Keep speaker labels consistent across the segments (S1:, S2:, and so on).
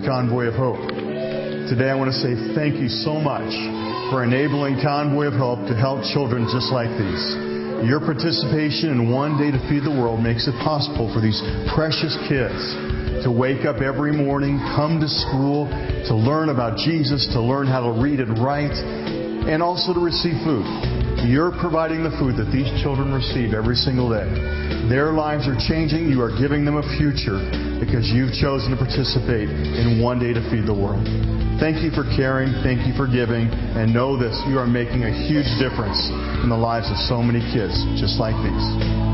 S1: The Convoy of Hope. Today I want to say thank you so much for enabling Convoy of Hope to help children just like these. Your participation in One Day to Feed the World makes it possible for these precious kids to wake up every morning, come to school, to learn about Jesus, to learn how to read and write, and also to receive food. You're providing the food that these children receive every single day. Their lives are changing. You are giving them a future because you've chosen to participate in one day to feed the world. Thank you for caring. Thank you for giving. And know this you are making a huge difference in the lives of so many kids just like these.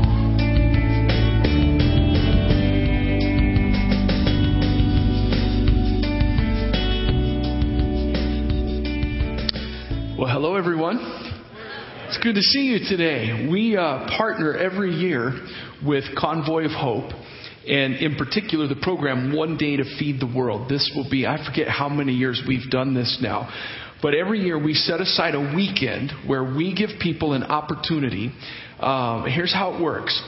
S2: Good to see you today. We uh, partner every year with Convoy of Hope, and in particular, the program One Day to Feed the World. This will be, I forget how many years we've done this now, but every year we set aside a weekend where we give people an opportunity. Um, here's how it works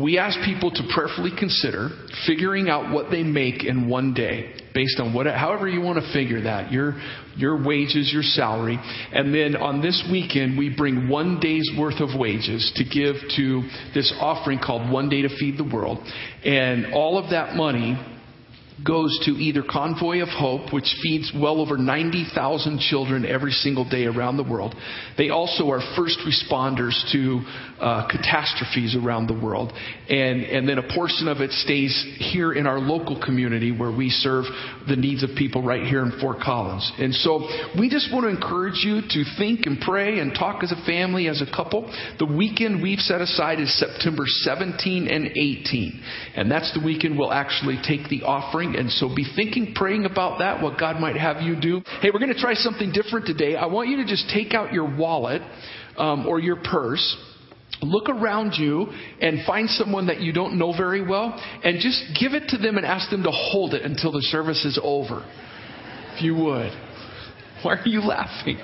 S2: we ask people to prayerfully consider figuring out what they make in one day based on what, however you want to figure that, your, your wages, your salary. And then on this weekend, we bring one day's worth of wages to give to this offering called One Day to Feed the World. And all of that money goes to either Convoy of Hope, which feeds well over 90,000 children every single day around the world. They also are first responders to uh, catastrophes around the world. And, and then a portion of it stays here in our local community where we serve the needs of people right here in Fort Collins. And so we just want to encourage you to think and pray and talk as a family, as a couple. The weekend we've set aside is September 17 and 18. And that's the weekend we'll actually take the and so be thinking, praying about that, what God might have you do. Hey, we're going to try something different today. I want you to just take out your wallet um, or your purse look around you and find someone that you don't know very well and just give it to them and ask them to hold it until the service is over. If you would. Why are you laughing?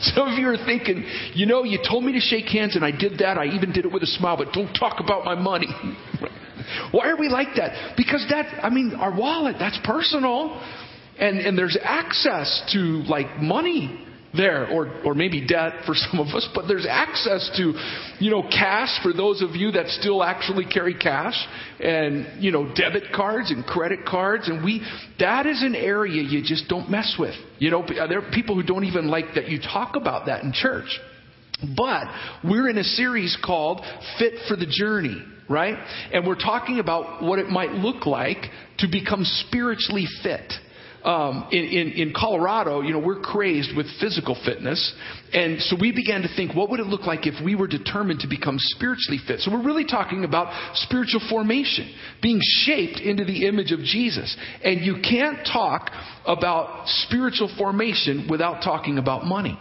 S2: Some of you are thinking, you know, you told me to shake hands and I did that. I even did it with a smile, but don't talk about my money. Why are we like that? Because that, I mean, our wallet, that's personal. And, and there's access to like money there, or, or maybe debt for some of us, but there's access to, you know, cash for those of you that still actually carry cash and, you know, debit cards and credit cards. And we, that is an area you just don't mess with. You know, there are people who don't even like that you talk about that in church. But we're in a series called Fit for the Journey right? And we're talking about what it might look like to become spiritually fit. Um, in, in, in, Colorado, you know, we're crazed with physical fitness. And so we began to think, what would it look like if we were determined to become spiritually fit? So we're really talking about spiritual formation, being shaped into the image of Jesus. And you can't talk about spiritual formation without talking about money.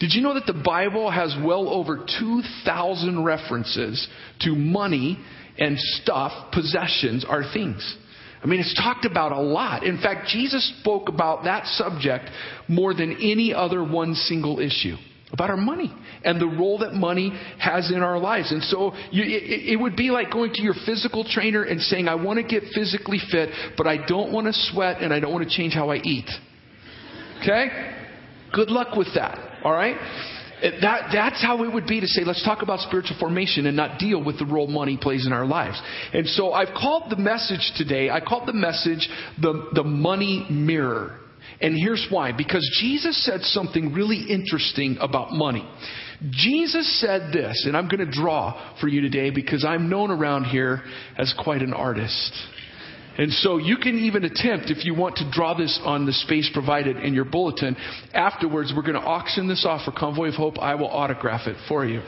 S2: Did you know that the Bible has well over 2,000 references to money and stuff, possessions, are things? I mean, it's talked about a lot. In fact, Jesus spoke about that subject more than any other one single issue about our money and the role that money has in our lives. And so you, it, it, would be like going to your physical trainer and saying, I want to get physically fit, but I don't want to sweat and I don't want to change how I eat. Okay? Good luck with that. All right? That, that's how it would be to say, let's talk about spiritual formation and not deal with the role money plays in our lives. And so I've called the message today, I called the message the, the money mirror. And here's why. Because Jesus said something really interesting about money. Jesus said this, and I'm going to draw for you today because I'm known around here as quite an artist. And so you can even attempt, if you want to draw this on the space provided in your bulletin. Afterwards, we're going to auction this off for Convoy of Hope. I will autograph it for you.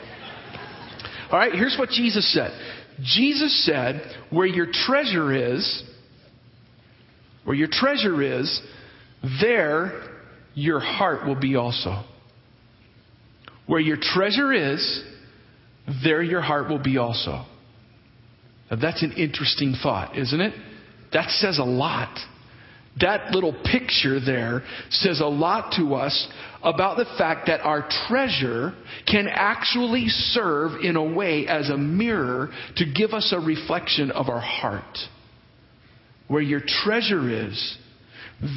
S2: All right, here's what Jesus said Jesus said, Where your treasure is, where your treasure is, there your heart will be also. Where your treasure is, there your heart will be also. Now that's an interesting thought, isn't it? That says a lot. That little picture there says a lot to us about the fact that our treasure can actually serve in a way as a mirror to give us a reflection of our heart. Where your treasure is,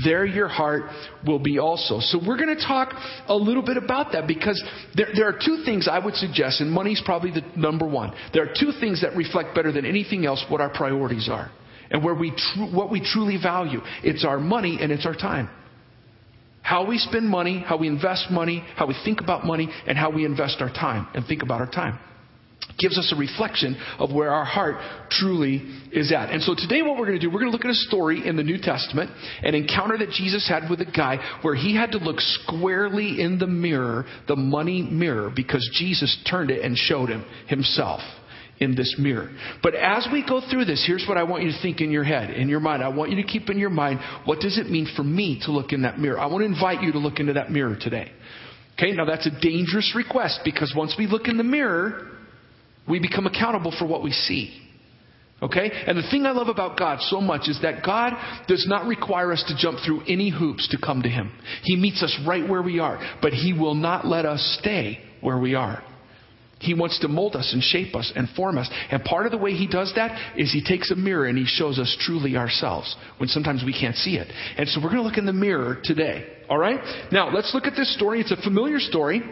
S2: there your heart will be also. So we're going to talk a little bit about that because there, there, are two things I would suggest, and money's probably the number one. There are two things that reflect better than anything else what our priorities are and where we tr- what we truly value. It's our money and it's our time. How we spend money, how we invest money, how we think about money, and how we invest our time and think about our time gives us a reflection of where our heart truly is at. And so today what we're going to do, we're going to look at a story in the New Testament, an encounter that Jesus had with a guy where he had to look squarely in the mirror, the money mirror, because Jesus turned it and showed him himself in this mirror. But as we go through this, here's what I want you to think in your head, in your mind. I want you to keep in your mind, what does it mean for me to look in that mirror? I want to invite you to look into that mirror today. Okay, now that's a dangerous request because once we look in the mirror, we become accountable for what we see. Okay? And the thing I love about God so much is that God does not require us to jump through any hoops to come to Him. He meets us right where we are, but He will not let us stay where we are. He wants to mold us and shape us and form us. And part of the way He does that is He takes a mirror and He shows us truly ourselves when sometimes we can't see it. And so we're going to look in the mirror today. All right? Now, let's look at this story. It's a familiar story.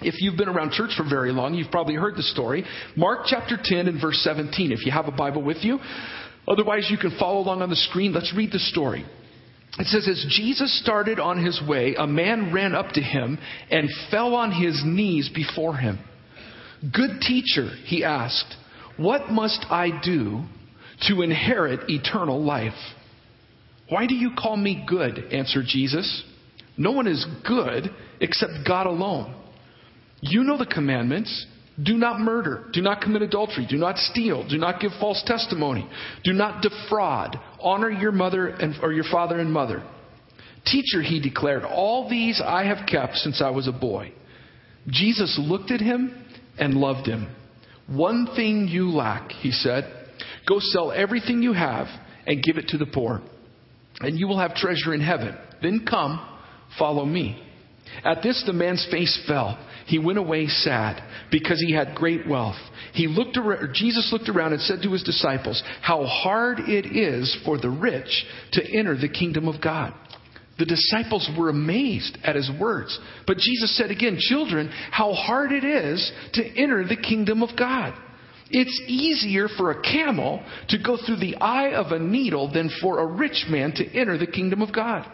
S2: If you've been around church for very long, you've probably heard the story. Mark chapter 10 and verse 17, if you have a Bible with you. Otherwise, you can follow along on the screen. Let's read the story. It says, As Jesus started on his way, a man ran up to him and fell on his knees before him. Good teacher, he asked, what must I do to inherit eternal life? Why do you call me good? answered Jesus. No one is good except God alone. You know the commandments. Do not murder. Do not commit adultery. Do not steal. Do not give false testimony. Do not defraud. Honor your mother and, or your father and mother. Teacher, he declared, all these I have kept since I was a boy. Jesus looked at him and loved him. One thing you lack, he said. Go sell everything you have and give it to the poor, and you will have treasure in heaven. Then come, follow me. At this, the man's face fell. He went away sad because he had great wealth. He looked around, Jesus looked around and said to his disciples, How hard it is for the rich to enter the kingdom of God. The disciples were amazed at his words. But Jesus said again, Children, how hard it is to enter the kingdom of God. It's easier for a camel to go through the eye of a needle than for a rich man to enter the kingdom of God.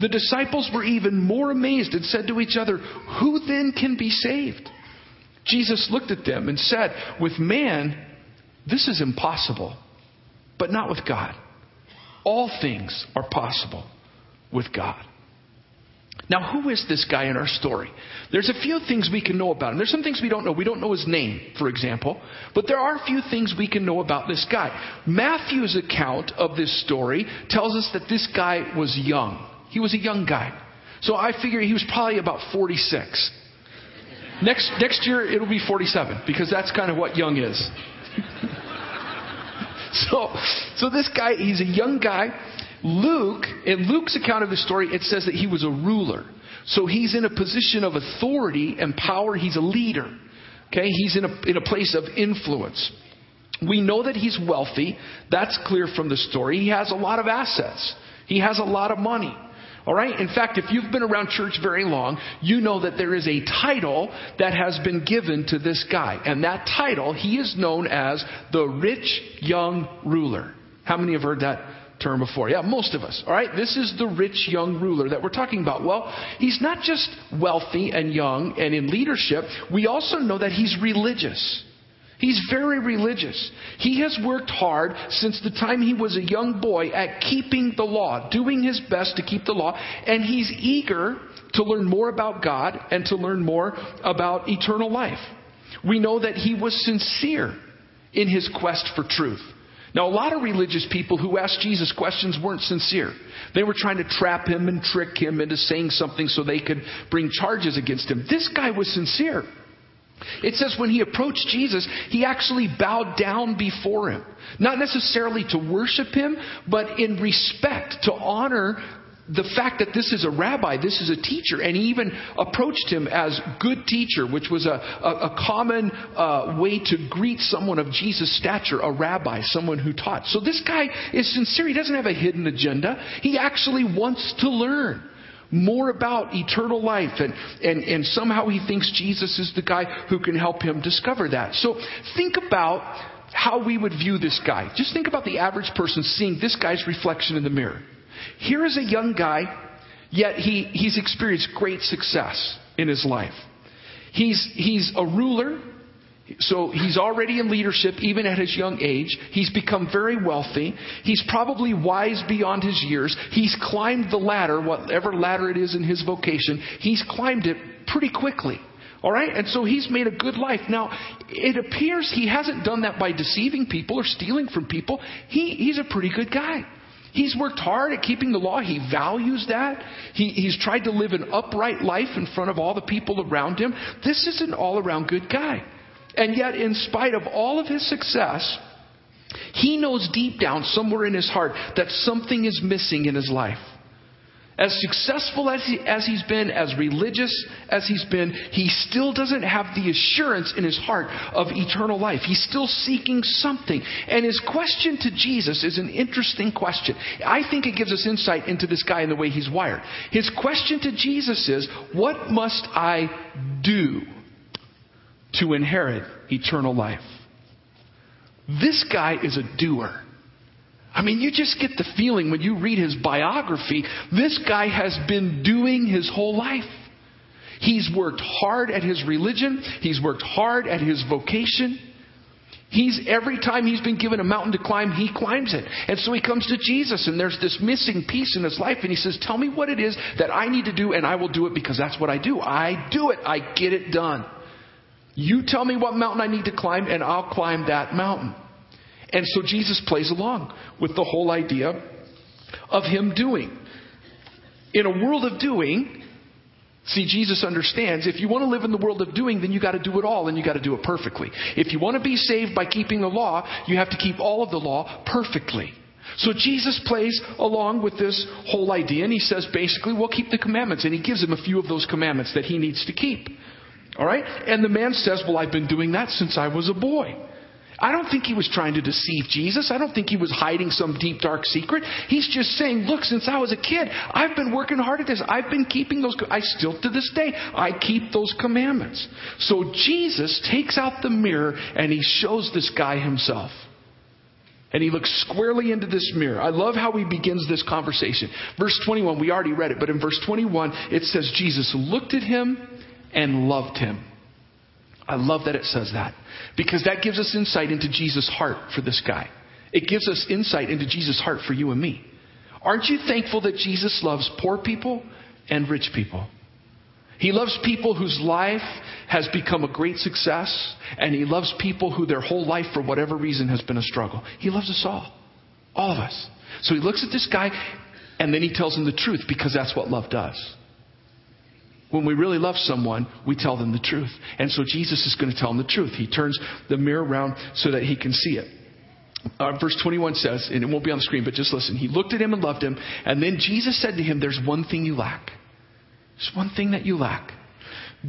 S2: The disciples were even more amazed and said to each other, Who then can be saved? Jesus looked at them and said, With man, this is impossible, but not with God. All things are possible with God. Now, who is this guy in our story? There's a few things we can know about him. There's some things we don't know. We don't know his name, for example. But there are a few things we can know about this guy. Matthew's account of this story tells us that this guy was young. He was a young guy. So I figure he was probably about 46. Next, next year, it'll be 47, because that's kind of what young is. so, so this guy, he's a young guy. Luke, in Luke's account of the story, it says that he was a ruler. So he's in a position of authority and power. He's a leader. Okay, he's in a, in a place of influence. We know that he's wealthy. That's clear from the story. He has a lot of assets. He has a lot of money. All right? In fact, if you've been around church very long, you know that there is a title that has been given to this guy. And that title, he is known as the rich young ruler. How many have heard that term before? Yeah, most of us. All right? This is the rich young ruler that we're talking about. Well, he's not just wealthy and young and in leadership, we also know that he's religious. He's very religious. He has worked hard since the time he was a young boy at keeping the law, doing his best to keep the law, and he's eager to learn more about God and to learn more about eternal life. We know that he was sincere in his quest for truth. Now, a lot of religious people who asked Jesus questions weren't sincere. They were trying to trap him and trick him into saying something so they could bring charges against him. This guy was sincere. It says when he approached Jesus, he actually bowed down before him. Not necessarily to worship him, but in respect, to honor the fact that this is a rabbi, this is a teacher, and he even approached him as good teacher, which was a, a, a common uh, way to greet someone of Jesus' stature, a rabbi, someone who taught. So this guy is sincere. He doesn't have a hidden agenda. He actually wants to learn more about eternal life and, and, and somehow he thinks Jesus is the guy who can help him discover that. So think about how we would view this guy. Just think about the average person seeing this guy's reflection in the mirror. Here is a young guy, yet he, he's experienced great success in his life. He's, he's a ruler, so he's already in leadership even at his young age. He's become very wealthy. He's probably wise beyond his years. He's climbed the ladder, whatever ladder it is in his vocation, he's climbed it pretty quickly. All right? And so he's made a good life. Now, it appears he hasn't done that by deceiving people or stealing from people. He, he's a pretty good guy. He's worked hard at keeping the law. He values that. He, he's tried to live an upright life in front of all the people around him. This is an all around good guy. And yet, in spite of all of his success, he knows deep down, somewhere in his heart, that something is missing in his life. As successful as, he, as he's been, as religious as he's been, he still doesn't have the assurance in his heart of eternal life. He's still seeking something. And his question to Jesus is an interesting question. I think it gives us insight into this guy and the way he's wired. His question to Jesus is, What must I do to inherit eternal life? This guy is a doer. I mean, you just get the feeling when you read his biography, this guy has been doing his whole life. He's worked hard at his religion, he's worked hard at his vocation. He's every time he's been given a mountain to climb, he climbs it. And so he comes to Jesus and there's this missing piece in his life and he says, "Tell me what it is that I need to do and I will do it because that's what I do. I do it. I get it done. You tell me what mountain I need to climb and I'll climb that mountain." And so Jesus plays along with the whole idea of him doing. In a world of doing, see, Jesus understands if you want to live in the world of doing, then you got to do it all and you got to do it perfectly. If you want to be saved by keeping the law, you have to keep all of the law perfectly. So Jesus plays along with this whole idea and he says basically, well, keep the commandments. And he gives him a few of those commandments that he needs to keep. All right? And the man says, well, I've been doing that since I was a boy. I don't think he was trying to deceive Jesus. I don't think he was hiding some deep, dark secret. He's just saying, look, since I was a kid, I've been working hard at this. I've been keeping those, I still to this day, I keep those commandments. So Jesus takes out the mirror and he shows this guy himself. And he looks squarely into this mirror. I love how he begins this conversation. Verse 21, we already read it, but in verse 21, it says, Jesus looked at him and loved him. I love that it says that because that gives us insight into Jesus' heart for this guy. It gives us insight into Jesus' heart for you and me. Aren't you thankful that Jesus loves poor people and rich people? He loves people whose life has become a great success, and he loves people who their whole life, for whatever reason, has been a struggle. He loves us all. All of us. So he looks at this guy, and then he tells him the truth because that's what love does. When we really love someone, we tell them the truth. And so Jesus is going to tell them the truth. He turns the mirror around so that he can see it. Uh, verse 21 says, and it won't be on the screen, but just listen. He looked at him and loved him. And then Jesus said to him, There's one thing you lack. There's one thing that you lack.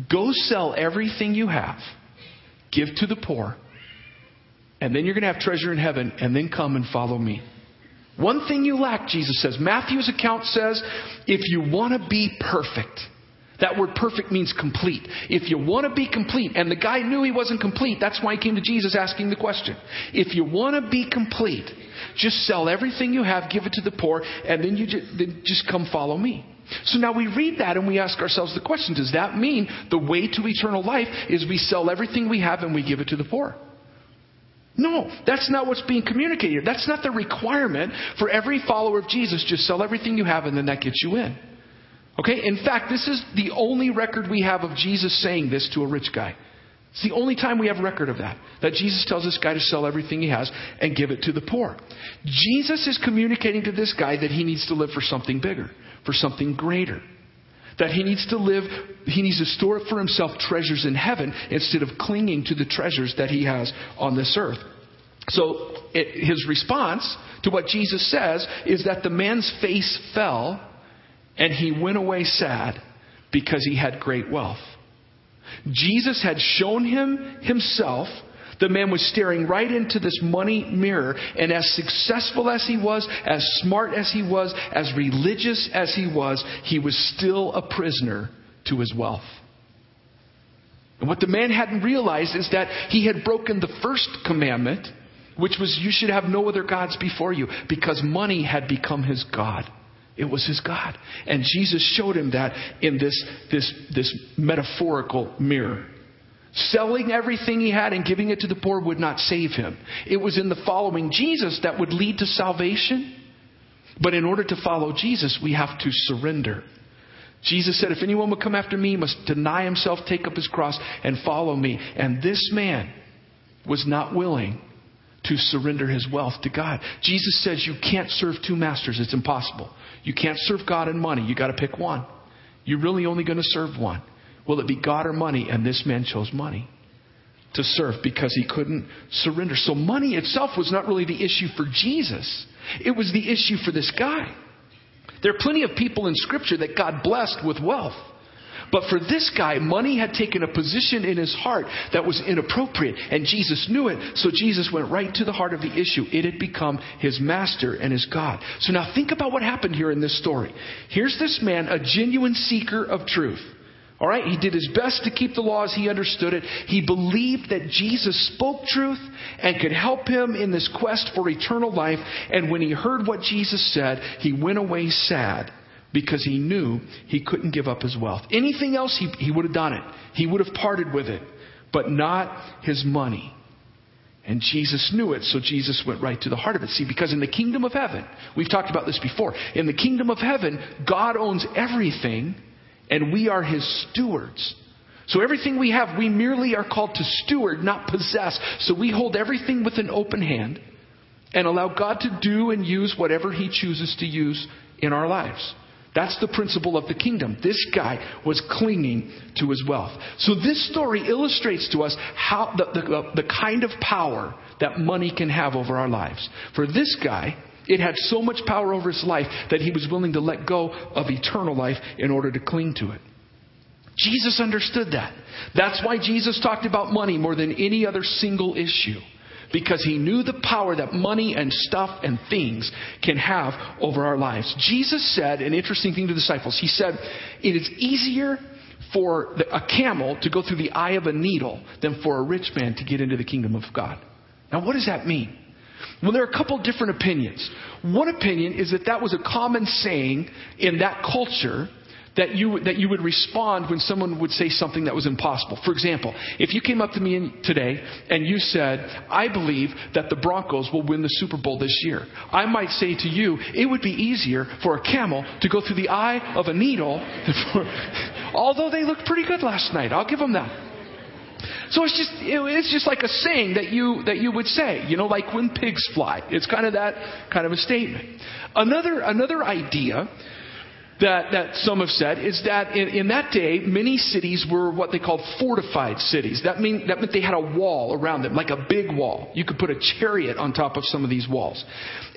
S2: Go sell everything you have, give to the poor, and then you're going to have treasure in heaven, and then come and follow me. One thing you lack, Jesus says. Matthew's account says, if you want to be perfect, that word perfect means complete. If you want to be complete, and the guy knew he wasn't complete, that's why he came to Jesus asking the question. If you want to be complete, just sell everything you have, give it to the poor, and then you just, then just come follow me. So now we read that and we ask ourselves the question Does that mean the way to eternal life is we sell everything we have and we give it to the poor? No, that's not what's being communicated. That's not the requirement for every follower of Jesus. Just sell everything you have and then that gets you in. Okay? In fact, this is the only record we have of Jesus saying this to a rich guy. It's the only time we have record of that. That Jesus tells this guy to sell everything he has and give it to the poor. Jesus is communicating to this guy that he needs to live for something bigger, for something greater. That he needs to live, he needs to store up for himself treasures in heaven instead of clinging to the treasures that he has on this earth. So it, his response to what Jesus says is that the man's face fell and he went away sad because he had great wealth. Jesus had shown him himself. The man was staring right into this money mirror, and as successful as he was, as smart as he was, as religious as he was, he was still a prisoner to his wealth. And what the man hadn't realized is that he had broken the first commandment, which was, You should have no other gods before you, because money had become his God. It was his God. And Jesus showed him that in this, this, this metaphorical mirror. Selling everything he had and giving it to the poor would not save him. It was in the following Jesus that would lead to salvation. But in order to follow Jesus, we have to surrender. Jesus said, If anyone would come after me, he must deny himself, take up his cross, and follow me. And this man was not willing to surrender his wealth to God. Jesus says you can't serve two masters. It's impossible. You can't serve God and money. You got to pick one. You're really only going to serve one. Will it be God or money? And this man chose money to serve because he couldn't surrender. So money itself was not really the issue for Jesus. It was the issue for this guy. There are plenty of people in Scripture that God blessed with wealth. But for this guy, money had taken a position in his heart that was inappropriate, and Jesus knew it. So Jesus went right to the heart of the issue. It had become his master and his God. So now think about what happened here in this story. Here's this man, a genuine seeker of truth. All right, he did his best to keep the laws. He understood it. He believed that Jesus spoke truth and could help him in this quest for eternal life. And when he heard what Jesus said, he went away sad because he knew he couldn't give up his wealth. Anything else, he, he would have done it. He would have parted with it, but not his money. And Jesus knew it, so Jesus went right to the heart of it. See, because in the kingdom of heaven, we've talked about this before, in the kingdom of heaven, God owns everything and we are his stewards. So everything we have, we merely are called to steward, not possess. So we hold everything with an open hand and allow God to do and use whatever he chooses to use in our lives. That's the principle of the kingdom. This guy was clinging to his wealth. So this story illustrates to us how the, the, the kind of power that money can have over our lives. For this guy, it had so much power over his life that he was willing to let go of eternal life in order to cling to it. Jesus understood that. That's why Jesus talked about money more than any other single issue. Because he knew the power that money and stuff and things can have over our lives. Jesus said an interesting thing to the disciples. He said, It is easier for a camel to go through the eye of a needle than for a rich man to get into the kingdom of God. Now, what does that mean? Well, there are a couple different opinions. One opinion is that that was a common saying in that culture that you, that you would respond when someone would say something that was impossible. For example, if you came up to me today and you said, I believe that the Broncos will win the Super Bowl this year, I might say to you, it would be easier for a camel to go through the eye of a needle, for, although they looked pretty good last night. I'll give them that. So it's just it's just like a saying that you that you would say, you know, like when pigs fly. It's kind of that kind of a statement. Another another idea that, that some have said is that in, in that day, many cities were what they called fortified cities. That, mean, that meant they had a wall around them, like a big wall. You could put a chariot on top of some of these walls.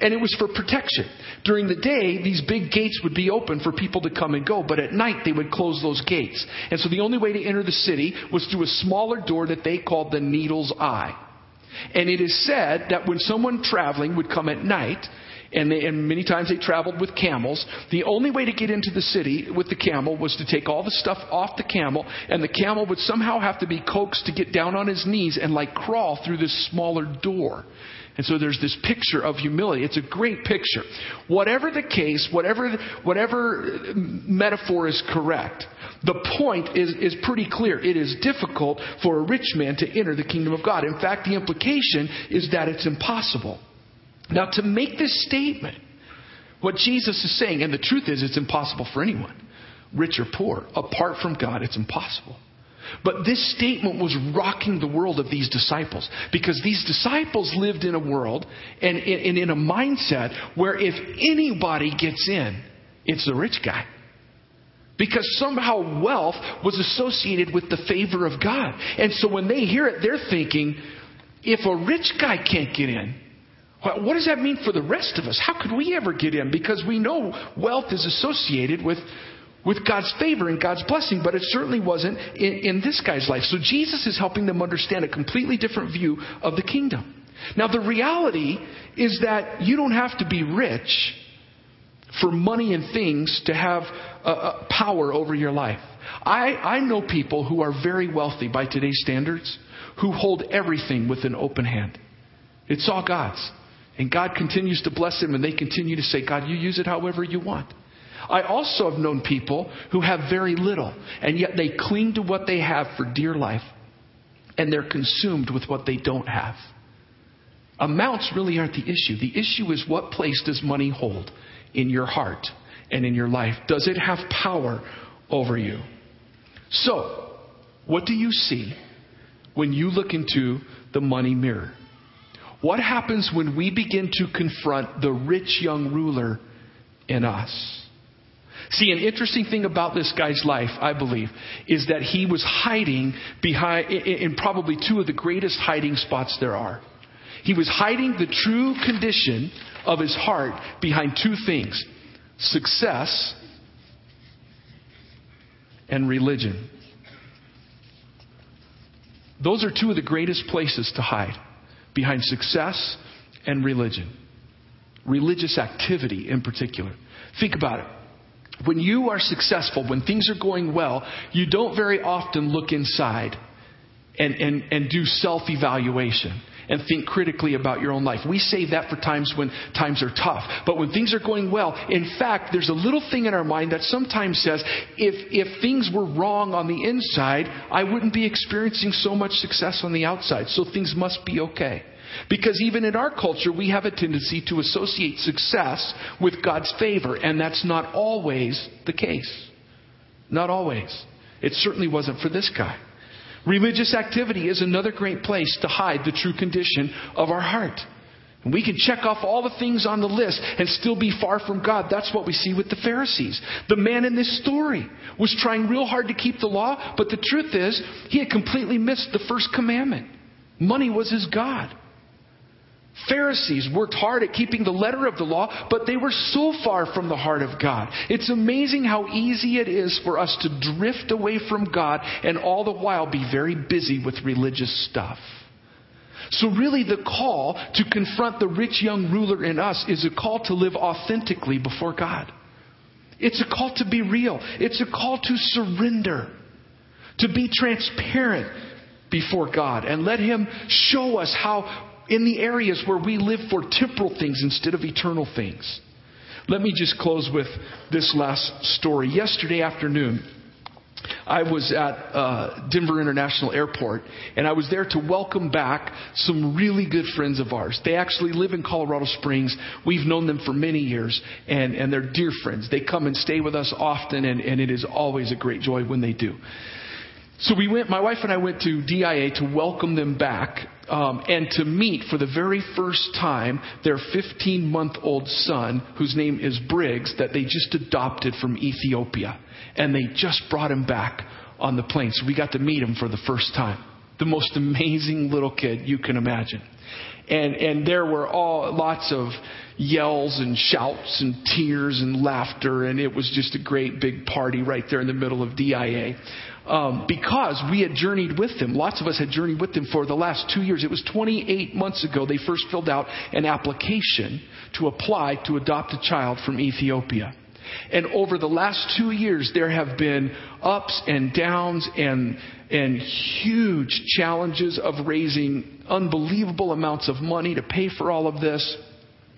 S2: And it was for protection. During the day, these big gates would be open for people to come and go, but at night they would close those gates. And so the only way to enter the city was through a smaller door that they called the Needle's Eye. And it is said that when someone traveling would come at night, and, they, and many times they traveled with camels. The only way to get into the city with the camel was to take all the stuff off the camel, and the camel would somehow have to be coaxed to get down on his knees and like crawl through this smaller door. And so there's this picture of humility. It's a great picture. Whatever the case, whatever, whatever metaphor is correct, the point is, is pretty clear. It is difficult for a rich man to enter the kingdom of God. In fact, the implication is that it's impossible. Now, to make this statement, what Jesus is saying, and the truth is, it's impossible for anyone, rich or poor. Apart from God, it's impossible. But this statement was rocking the world of these disciples because these disciples lived in a world and in a mindset where if anybody gets in, it's the rich guy. Because somehow wealth was associated with the favor of God. And so when they hear it, they're thinking, if a rich guy can't get in, What does that mean for the rest of us? How could we ever get in? Because we know wealth is associated with, with God's favor and God's blessing, but it certainly wasn't in, in this guy's life. So Jesus is helping them understand a completely different view of the kingdom. Now, the reality is that you don't have to be rich for money and things to have a power over your life. I, I know people who are very wealthy by today's standards who hold everything with an open hand. It's all God's. And God continues to bless them, and they continue to say, God, you use it however you want. I also have known people who have very little, and yet they cling to what they have for dear life, and they're consumed with what they don't have. Amounts really aren't the issue. The issue is what place does money hold in your heart and in your life? Does it have power over you? So, what do you see when you look into the money mirror? What happens when we begin to confront the rich young ruler in us? See, an interesting thing about this guy's life, I believe, is that he was hiding behind, in probably two of the greatest hiding spots there are. He was hiding the true condition of his heart behind two things success and religion. Those are two of the greatest places to hide behind success and religion. Religious activity in particular. Think about it. When you are successful, when things are going well, you don't very often look inside and, and, and do self evaluation and think critically about your own life. We save that for times when times are tough. But when things are going well, in fact, there's a little thing in our mind that sometimes says, if, if things were wrong on the inside, I wouldn't be experiencing so much success on the outside. So things must be okay. Because even in our culture, we have a tendency to associate success with God's favor, and that's not always the case. Not always. It certainly wasn't for this guy. Religious activity is another great place to hide the true condition of our heart. We can check off all the things on the list and still be far from God. That's what we see with the Pharisees. The man in this story was trying real hard to keep the law, but the truth is, he had completely missed the first commandment. Money was his God. Pharisees worked hard at keeping the letter of the law, but they were so far from the heart of God. It's amazing how easy it is for us to drift away from God and all the while be very busy with religious stuff. So, really, the call to confront the rich young ruler in us is a call to live authentically before God. It's a call to be real. It's a call to surrender, to be transparent before God, and let Him show us how in the areas where we live for temporal things instead of eternal things. Let me just close with this last story. Yesterday afternoon, I was at uh, Denver International Airport, and I was there to welcome back some really good friends of ours. They actually live in Colorado Springs. We've known them for many years, and, and they're dear friends. They come and stay with us often, and, and it is always a great joy when they do. So we went, my wife and I went to DIA to welcome them back um, and to meet for the very first time their 15 month old son, whose name is Briggs, that they just adopted from Ethiopia. And they just brought him back on the plane. So we got to meet him for the first time. The most amazing little kid you can imagine. And, and there were all lots of yells and shouts and tears and laughter, and it was just a great big party right there in the middle of DIA um, because we had journeyed with them. Lots of us had journeyed with them for the last two years. It was 28 months ago they first filled out an application to apply to adopt a child from Ethiopia. And over the last two years, there have been ups and downs and, and huge challenges of raising unbelievable amounts of money to pay for all of this.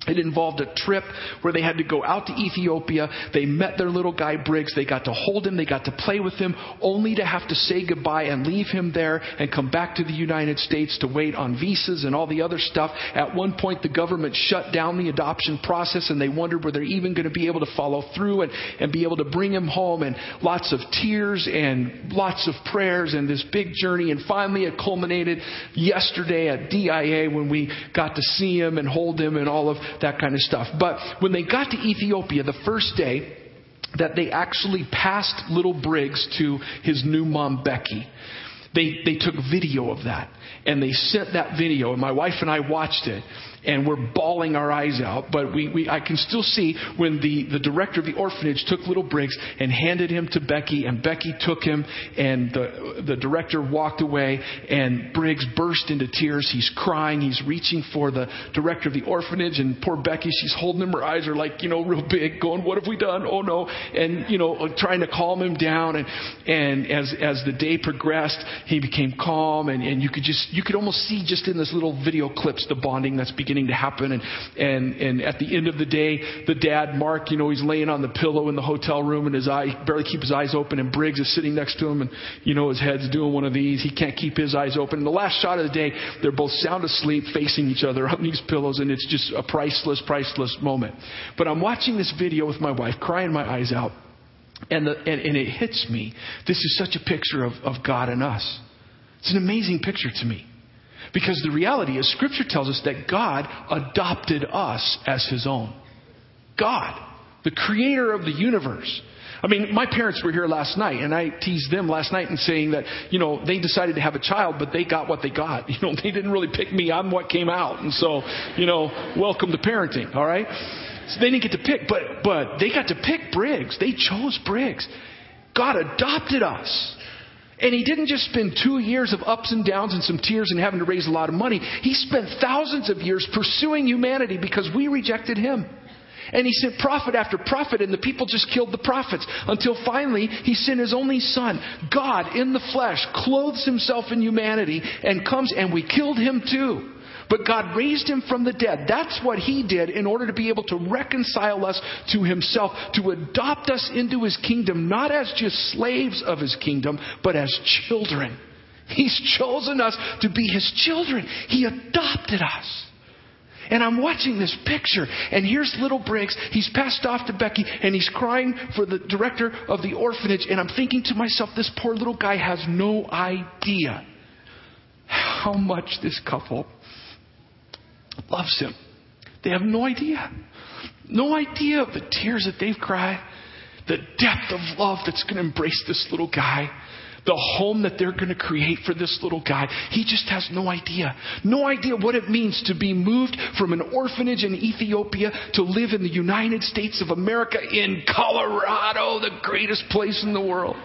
S2: It involved a trip where they had to go out to Ethiopia. They met their little guy Briggs. They got to hold him. They got to play with him, only to have to say goodbye and leave him there and come back to the United States to wait on visas and all the other stuff. At one point, the government shut down the adoption process and they wondered were they even going to be able to follow through and, and be able to bring him home. And lots of tears and lots of prayers and this big journey. And finally, it culminated yesterday at DIA when we got to see him and hold him and all of that kind of stuff. But when they got to Ethiopia the first day, that they actually passed little Briggs to his new mom, Becky. They, they took video of that and they sent that video, and my wife and I watched it. And we're bawling our eyes out. But we, we, I can still see when the, the director of the orphanage took little Briggs and handed him to Becky, and Becky took him, and the, the director walked away, and Briggs burst into tears. He's crying. He's reaching for the director of the orphanage, and poor Becky, she's holding him. Her eyes are like, you know, real big, going, what have we done? Oh no. And, you know, trying to calm him down. And, and as, as the day progressed, he became calm, and, and you could just, you could almost see just in this little video clips the bonding that's beginning beginning to happen. And, and, and at the end of the day, the dad, Mark, you know, he's laying on the pillow in the hotel room and his eye, barely keep his eyes open. And Briggs is sitting next to him and, you know, his head's doing one of these. He can't keep his eyes open. And the last shot of the day, they're both sound asleep facing each other on these pillows. And it's just a priceless, priceless moment. But I'm watching this video with my wife, crying my eyes out. And, the, and, and it hits me. This is such a picture of, of God and us. It's an amazing picture to me. Because the reality is, Scripture tells us that God adopted us as His own. God, the creator of the universe. I mean, my parents were here last night, and I teased them last night in saying that, you know, they decided to have a child, but they got what they got. You know, they didn't really pick me. I'm what came out. And so, you know, welcome to parenting, all right? So they didn't get to pick, but, but they got to pick Briggs. They chose Briggs. God adopted us. And he didn't just spend two years of ups and downs and some tears and having to raise a lot of money. He spent thousands of years pursuing humanity because we rejected him. And he sent prophet after prophet, and the people just killed the prophets until finally he sent his only son, God in the flesh, clothes himself in humanity, and comes, and we killed him too. But God raised him from the dead. That's what he did in order to be able to reconcile us to himself, to adopt us into his kingdom, not as just slaves of his kingdom, but as children. He's chosen us to be his children. He adopted us. And I'm watching this picture, and here's little Briggs. He's passed off to Becky, and he's crying for the director of the orphanage. And I'm thinking to myself, this poor little guy has no idea how much this couple loves him. They have no idea. No idea of the tears that they've cried, the depth of love that's going to embrace this little guy, the home that they're going to create for this little guy. He just has no idea. No idea what it means to be moved from an orphanage in Ethiopia to live in the United States of America in Colorado, the greatest place in the world.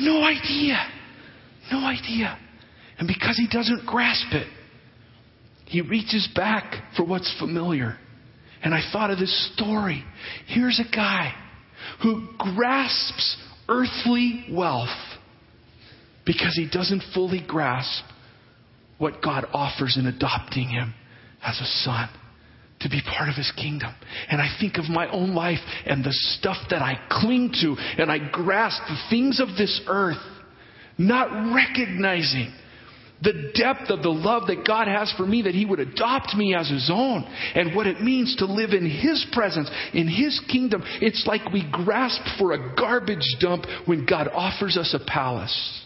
S2: No idea. No idea. And because he doesn't grasp it, he reaches back for what's familiar. And I thought of this story. Here's a guy who grasps earthly wealth because he doesn't fully grasp what God offers in adopting him as a son to be part of his kingdom. And I think of my own life and the stuff that I cling to and I grasp the things of this earth, not recognizing the depth of the love that God has for me, that He would adopt me as His own, and what it means to live in His presence, in His kingdom. It's like we grasp for a garbage dump when God offers us a palace.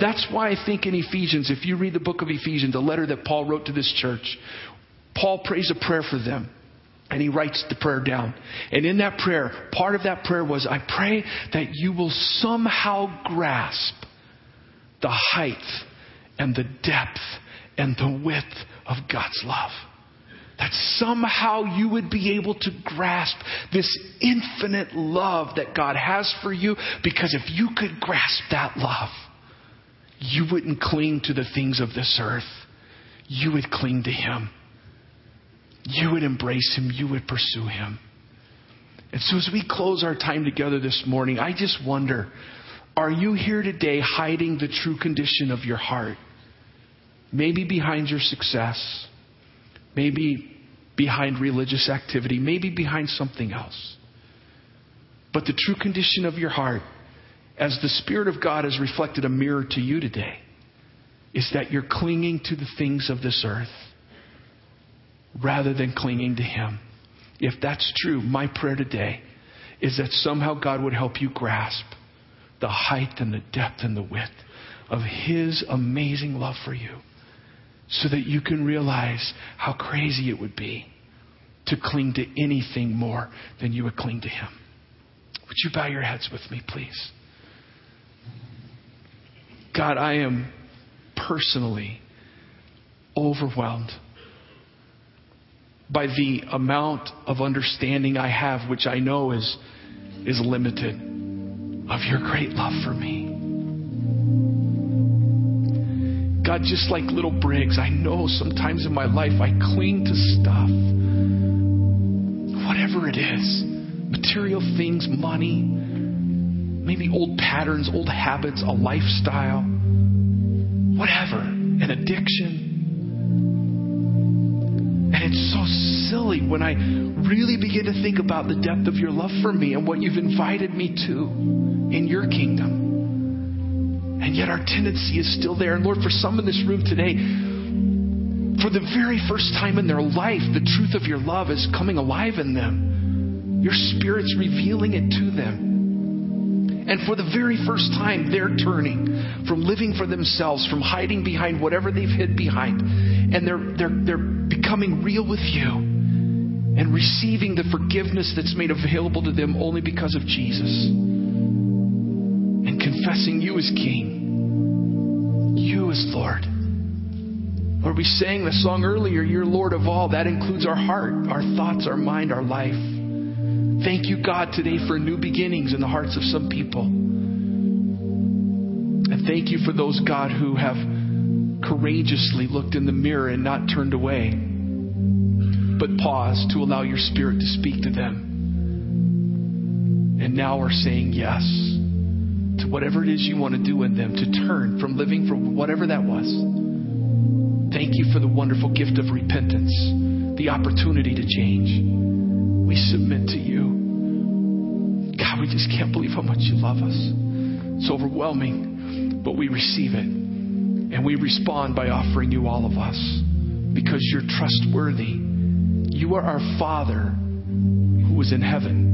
S2: That's why I think in Ephesians, if you read the book of Ephesians, the letter that Paul wrote to this church, Paul prays a prayer for them. And he writes the prayer down. And in that prayer, part of that prayer was, I pray that you will somehow grasp the height and the depth and the width of God's love. That somehow you would be able to grasp this infinite love that God has for you, because if you could grasp that love, you wouldn't cling to the things of this earth. You would cling to Him. You would embrace Him. You would pursue Him. And so, as we close our time together this morning, I just wonder are you here today hiding the true condition of your heart? Maybe behind your success. Maybe behind religious activity. Maybe behind something else. But the true condition of your heart, as the Spirit of God has reflected a mirror to you today, is that you're clinging to the things of this earth rather than clinging to Him. If that's true, my prayer today is that somehow God would help you grasp the height and the depth and the width of His amazing love for you so that you can realize how crazy it would be to cling to anything more than you would cling to Him. Would you bow your heads with me, please? God, I am personally overwhelmed by the amount of understanding I have, which I know is, is limited, of your great love for me. God, just like little Briggs, I know sometimes in my life I cling to stuff. Whatever it is material things, money, maybe old patterns, old habits, a lifestyle, whatever, an addiction. And it's so silly when I really begin to think about the depth of your love for me and what you've invited me to in your kingdom. And yet our tendency is still there. And Lord, for some in this room today, for the very first time in their life, the truth of your love is coming alive in them. Your Spirit's revealing it to them. And for the very first time, they're turning from living for themselves, from hiding behind whatever they've hid behind. And they're, they're, they're becoming real with you and receiving the forgiveness that's made available to them only because of Jesus and confessing you as King, as Lord. Lord, we sang the song earlier, You're Lord of all. That includes our heart, our thoughts, our mind, our life. Thank you, God, today for new beginnings in the hearts of some people. And thank you for those, God, who have courageously looked in the mirror and not turned away, but paused to allow your Spirit to speak to them. And now are saying yes to whatever it is you want to do in them, to turn from living for whatever that was. Thank you for the wonderful gift of repentance, the opportunity to change. We submit to you. God, we just can't believe how much you love us. It's overwhelming, but we receive it. And we respond by offering you all of us because you're trustworthy. You are our Father who is in heaven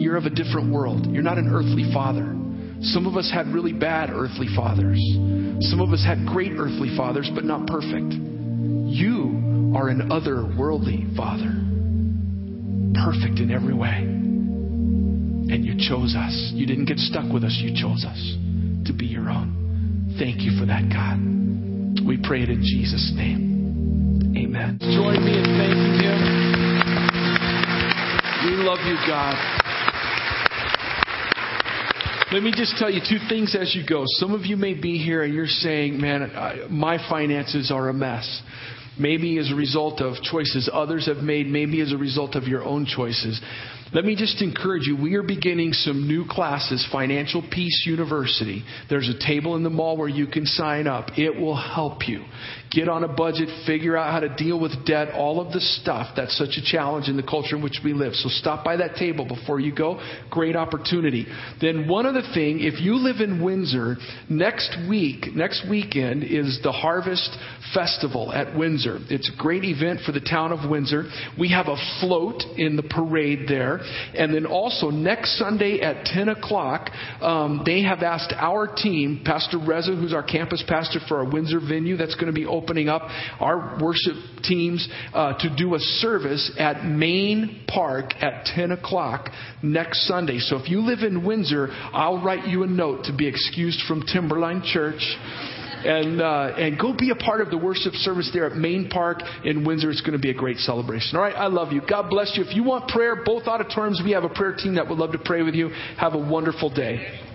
S2: you're of a different world. You're not an earthly father. Some of us had really bad earthly fathers. Some of us had great earthly fathers, but not perfect. You are an otherworldly father, perfect in every way. And you chose us. You didn't get stuck with us, you chose us to be your own. Thank you for that, God. We pray it in Jesus' name. Amen. Join me in thanking Him. We love you, God. Let me just tell you two things as you go. Some of you may be here and you're saying, man, I, my finances are a mess. Maybe as a result of choices others have made, maybe as a result of your own choices. Let me just encourage you. We are beginning some new classes, Financial Peace University. There's a table in the mall where you can sign up. It will help you get on a budget, figure out how to deal with debt, all of the stuff that's such a challenge in the culture in which we live. So stop by that table before you go. Great opportunity. Then one other thing, if you live in Windsor, next week, next weekend is the Harvest Festival at Windsor. It's a great event for the town of Windsor. We have a float in the parade there. And then also next Sunday at 10 o'clock, um, they have asked our team, Pastor Reza, who's our campus pastor for our Windsor venue, that's going to be opening up our worship teams uh, to do a service at Main Park at 10 o'clock next Sunday. So if you live in Windsor, I'll write you a note to be excused from Timberline Church and uh, and go be a part of the worship service there at Main Park in Windsor. It's going to be a great celebration. All right, I love you. God bless you. If you want prayer, both auditoriums, we have a prayer team that would love to pray with you. Have a wonderful day.